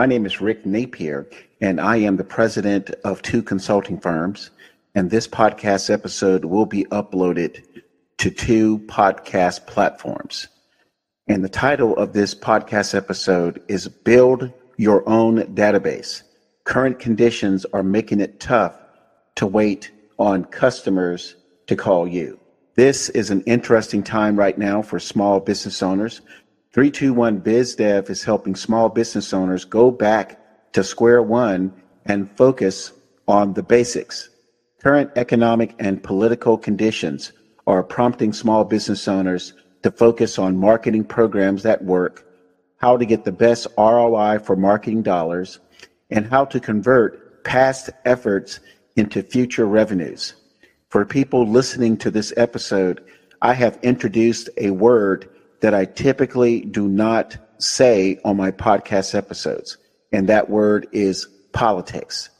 My name is Rick Napier, and I am the president of two consulting firms. And this podcast episode will be uploaded to two podcast platforms. And the title of this podcast episode is Build Your Own Database. Current conditions are making it tough to wait on customers to call you. This is an interesting time right now for small business owners 321 BizDev is helping small business owners go back to square one and focus on the basics. Current economic and political conditions are prompting small business owners to focus on marketing programs that work, how to get the best ROI for marketing dollars, and how to convert past efforts into future revenues. For people listening to this episode, I have introduced a word that I typically do not say on my podcast episodes. And that word is politics.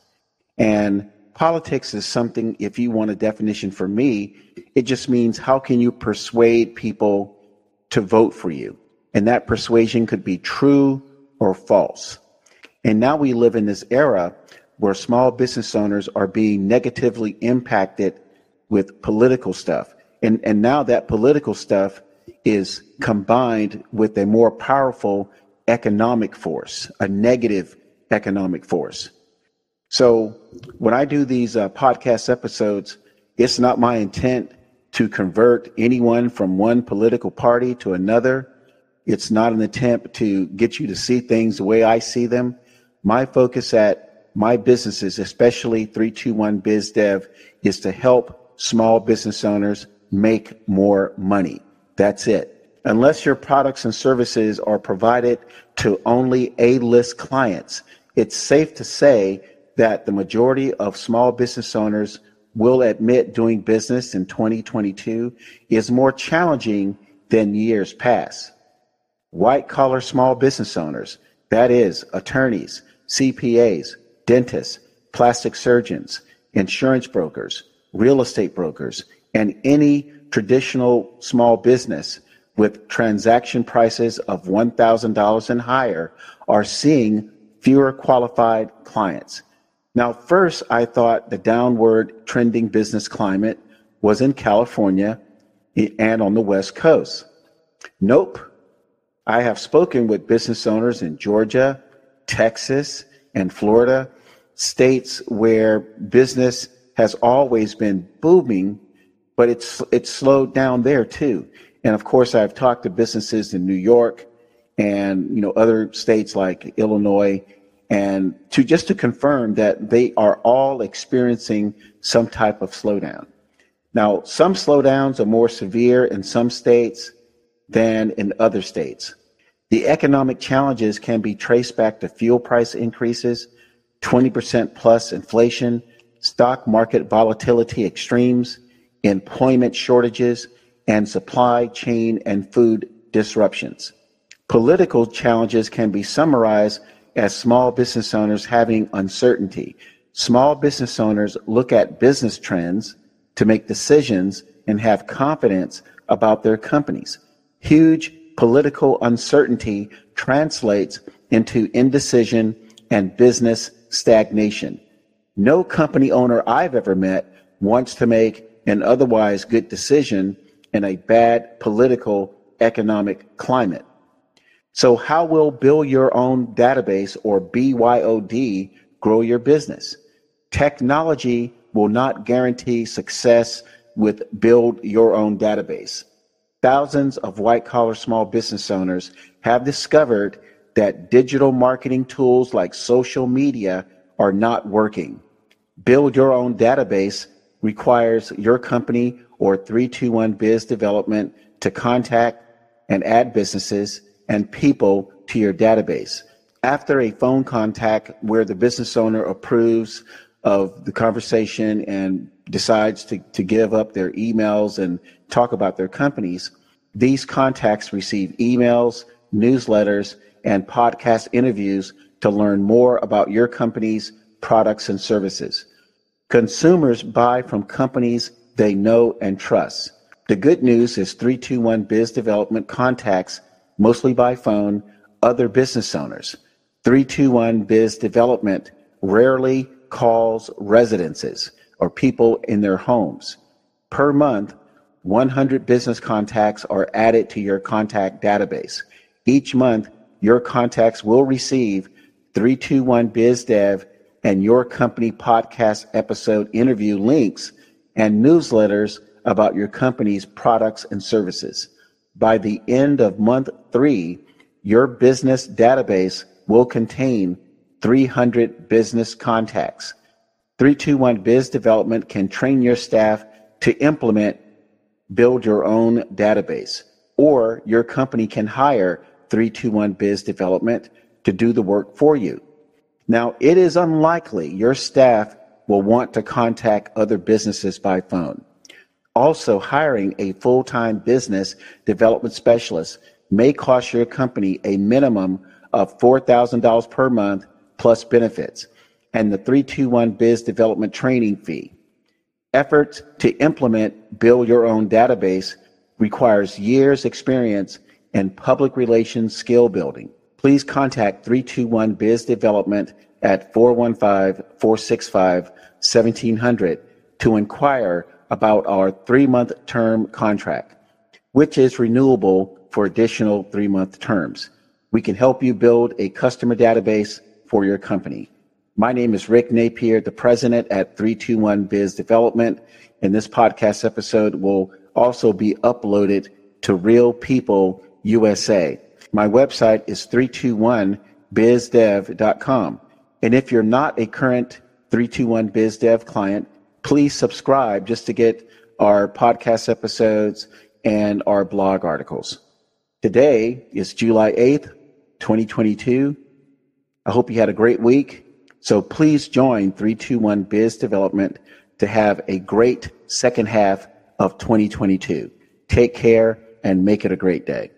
And politics is something, if you want a definition for me, it just means how can you persuade people to vote for you? And that persuasion could be true or false. And now we live in this era where small business owners are being negatively impacted with political stuff. And, and now that political stuff is combined with a more powerful economic force, a negative economic force. So when I do these uh, podcast episodes, it's not my intent to convert anyone from one political party to another. It's not an attempt to get you to see things the way I see them. My focus at my businesses, especially 321 BizDev, is to help small business owners make more money. That's it. Unless your products and services are provided to only A list clients, it's safe to say that the majority of small business owners will admit doing business in 2022 is more challenging than years past. White collar small business owners, that is, attorneys, CPAs, dentists, plastic surgeons, insurance brokers, real estate brokers, and any traditional small business with transaction prices of $1,000 and higher are seeing fewer qualified clients. Now, first, I thought the downward trending business climate was in California and on the West Coast. Nope. I have spoken with business owners in Georgia, Texas, and Florida, states where business has always been booming but it's it's slowed down there too. And of course, I've talked to businesses in New York and you know other states like Illinois, and to just to confirm that they are all experiencing some type of slowdown. Now, some slowdowns are more severe in some states than in other states. The economic challenges can be traced back to fuel price increases, 20% plus inflation, stock market volatility extremes, employment shortages, and supply chain and food disruptions. Political challenges can be summarized as small business owners having uncertainty. Small business owners look at business trends to make decisions and have confidence about their companies. Huge political uncertainty translates into indecision and business stagnation. No company owner I've ever met wants to make an otherwise good decision in a bad political economic climate. So, how will Build Your Own Database or BYOD grow your business? Technology will not guarantee success with Build Your Own Database. Thousands of white collar small business owners have discovered that digital marketing tools like social media are not working. Build Your Own Database requires your company or 321 Biz Development to contact and add businesses and people to your database. After a phone contact where the business owner approves of the conversation and decides to, to give up their emails and talk about their companies, these contacts receive emails, newsletters, and podcast interviews to learn more about your company's products and services. Consumers buy from companies they know and trust. The good news is 321 Biz Development contacts, mostly by phone, other business owners. 321 Biz Development rarely calls residences or people in their homes. Per month, 100 business contacts are added to your contact database. Each month, your contacts will receive 321 BizDev and your company podcast episode interview links and newsletters about your company's products and services. By the end of month three, your business database will contain 300 business contacts. 321 Biz Development can train your staff to implement build your own database, or your company can hire 321 Biz Development to do the work for you. Now, it is unlikely your staff will want to contact other businesses by phone. Also, hiring a full time business development specialist may cost your company a minimum of $4,000 per month plus benefits and the 321 Biz Development Training fee. Efforts to implement Build Your Own Database requires years experience and public relations skill building. Please contact 321 Biz Development at 415-465-1700 to inquire about our three-month term contract, which is renewable for additional three-month terms. We can help you build a customer database for your company. My name is Rick Napier, the president at 321 Biz Development, and this podcast episode will also be uploaded to Real People USA. My website is 321bizdev.com. And if you're not a current 321 BizDev client, please subscribe just to get our podcast episodes and our blog articles. Today is July 8th, 2022. I hope you had a great week. So please join 321 Biz Development to have a great second half of 2022. Take care and make it a great day.